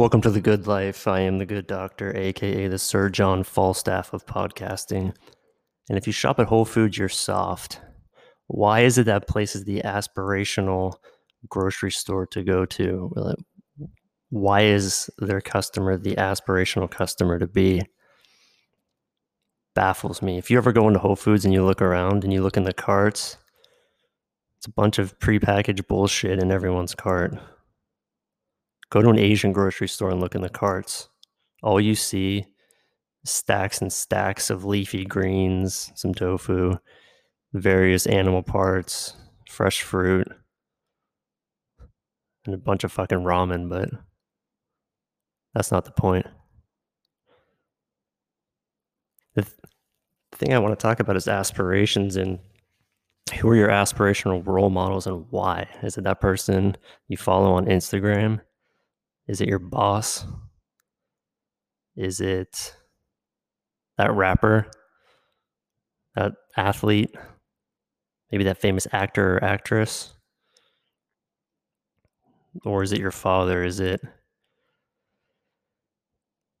Welcome to the Good Life. I am the Good Doctor, aka the Sir John Falstaff of podcasting. And if you shop at Whole Foods, you're soft. Why is it that place is the aspirational grocery store to go to? Why is their customer the aspirational customer to be? Baffles me. If you ever go into Whole Foods and you look around and you look in the carts, it's a bunch of prepackaged bullshit in everyone's cart. Go to an Asian grocery store and look in the carts. All you see stacks and stacks of leafy greens, some tofu, various animal parts, fresh fruit, and a bunch of fucking ramen, but that's not the point. The, th- the thing I want to talk about is aspirations and who are your aspirational role models and why? Is it that person you follow on Instagram? Is it your boss? Is it that rapper? That athlete? Maybe that famous actor or actress? Or is it your father? Is it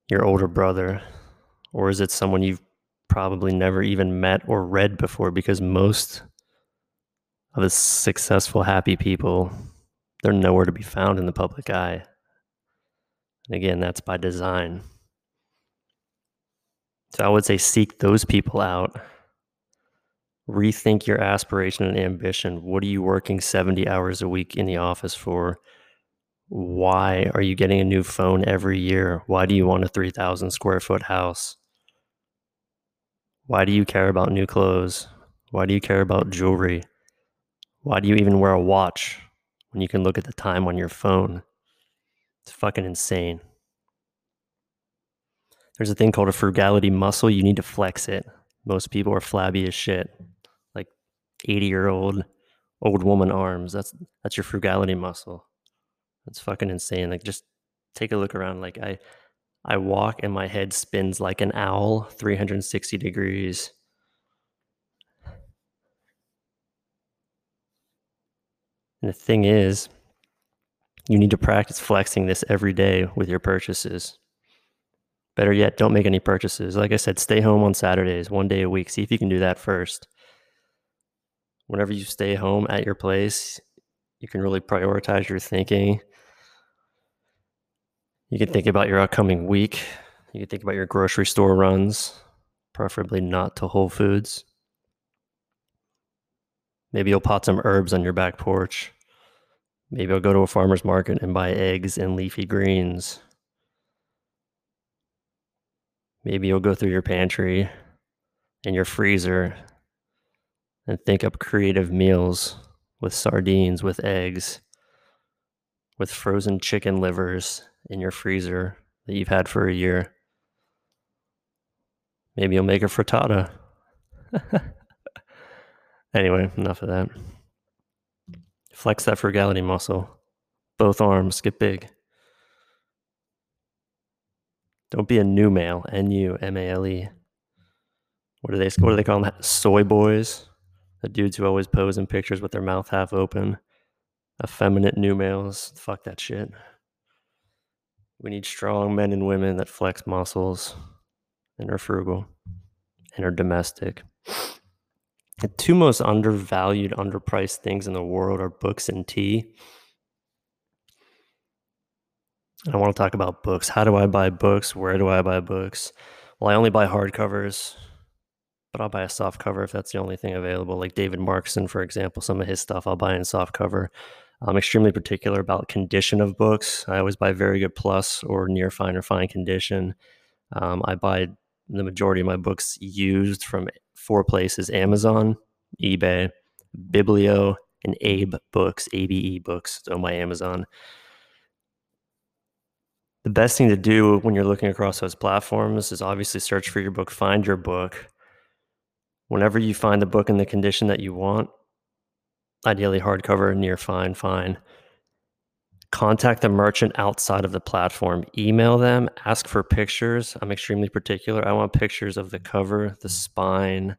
your older brother? Or is it someone you've probably never even met or read before? Because most of the successful, happy people, they're nowhere to be found in the public eye. And again, that's by design. So I would say seek those people out. Rethink your aspiration and ambition. What are you working 70 hours a week in the office for? Why are you getting a new phone every year? Why do you want a 3,000 square foot house? Why do you care about new clothes? Why do you care about jewelry? Why do you even wear a watch when you can look at the time on your phone? It's fucking insane. There's a thing called a frugality muscle. You need to flex it. Most people are flabby as shit, like 80 year old old woman arms. That's that's your frugality muscle. That's fucking insane. Like just take a look around. Like I I walk and my head spins like an owl, 360 degrees. And the thing is, you need to practice flexing this every day with your purchases. Better yet, don't make any purchases. Like I said, stay home on Saturdays, one day a week. See if you can do that first. Whenever you stay home at your place, you can really prioritize your thinking. You can think about your upcoming week. You can think about your grocery store runs, preferably not to Whole Foods. Maybe you'll pot some herbs on your back porch. Maybe I'll go to a farmer's market and buy eggs and leafy greens. Maybe you'll go through your pantry and your freezer and think up creative meals with sardines, with eggs, with frozen chicken livers in your freezer that you've had for a year. Maybe you'll make a frittata. anyway, enough of that. Flex that frugality muscle. Both arms get big. Don't be a new male. N U M A L E. What do they what do they call them? Soy boys. The dudes who always pose in pictures with their mouth half open. Effeminate new males. Fuck that shit. We need strong men and women that flex muscles and are frugal and are domestic. The two most undervalued, underpriced things in the world are books and tea. I want to talk about books. How do I buy books? Where do I buy books? Well, I only buy hardcovers, but I'll buy a soft cover if that's the only thing available. Like David Markson, for example, some of his stuff I'll buy in soft cover. I'm extremely particular about condition of books. I always buy very good plus or near fine or fine condition. Um, I buy the majority of my books used from four places Amazon, eBay, Biblio, and Abe Books, ABE Books. Owned by Amazon. The best thing to do when you're looking across those platforms is obviously search for your book, find your book. Whenever you find the book in the condition that you want, ideally hardcover, near fine, fine, contact the merchant outside of the platform email them ask for pictures i'm extremely particular i want pictures of the cover the spine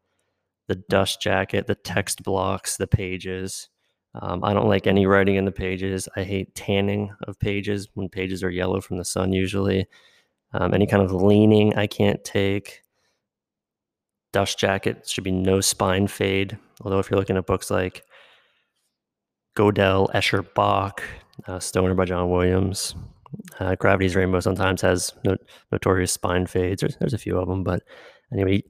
the dust jacket the text blocks the pages Um, I don't like any writing in the pages. I hate tanning of pages when pages are yellow from the sun, usually. Um, any kind of leaning I can't take. Dust jacket should be no spine fade. Although, if you're looking at books like Godel, Escher, Bach, uh, Stoner by John Williams, uh, Gravity's Rainbow sometimes has no, notorious spine fades. There's, there's a few of them, but anyway,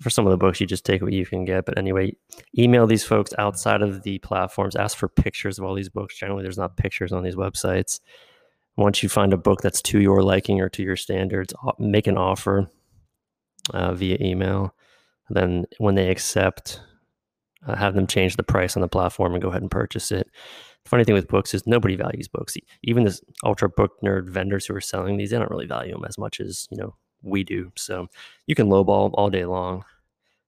for some of the books, you just take what you can get. But anyway, email these folks outside of the platforms. Ask for pictures of all these books. Generally, there's not pictures on these websites. Once you find a book that's to your liking or to your standards, make an offer uh, via email. Then, when they accept, uh, have them change the price on the platform and go ahead and purchase it. The funny thing with books is nobody values books. Even the ultra book nerd vendors who are selling these, they don't really value them as much as you know we do. So you can lowball all day long.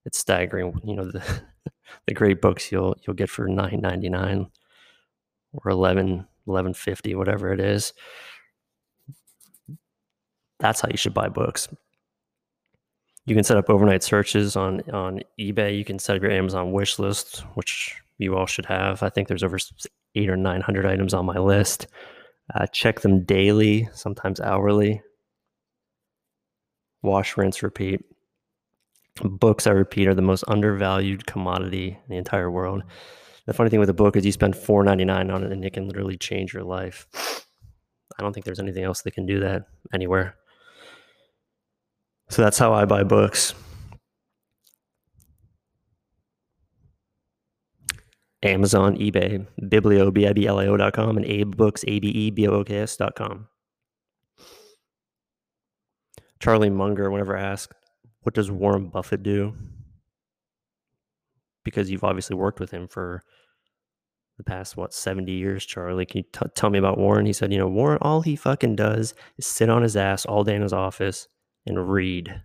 It's staggering. You know the the great books you'll you'll get for nine ninety nine or 11 1150 whatever it is. That's how you should buy books. You can set up overnight searches on on eBay. You can set up your Amazon wish list, which you all should have. I think there's over eight or nine hundred items on my list. Uh, check them daily, sometimes hourly wash, rinse, repeat. Books, I repeat, are the most undervalued commodity in the entire world. The funny thing with a book is you spend four ninety nine on it and it can literally change your life. I don't think there's anything else that can do that anywhere. So that's how I buy books. Amazon, eBay, Biblio, B-I-B-L-I-O.com, and Abe AbeBooks, A-B-E-B-O-O-K-S.com. Charlie Munger, whenever asked, what does Warren Buffett do? Because you've obviously worked with him for the past, what, 70 years, Charlie. Can you t- tell me about Warren? He said, you know, Warren, all he fucking does is sit on his ass all day in his office and read.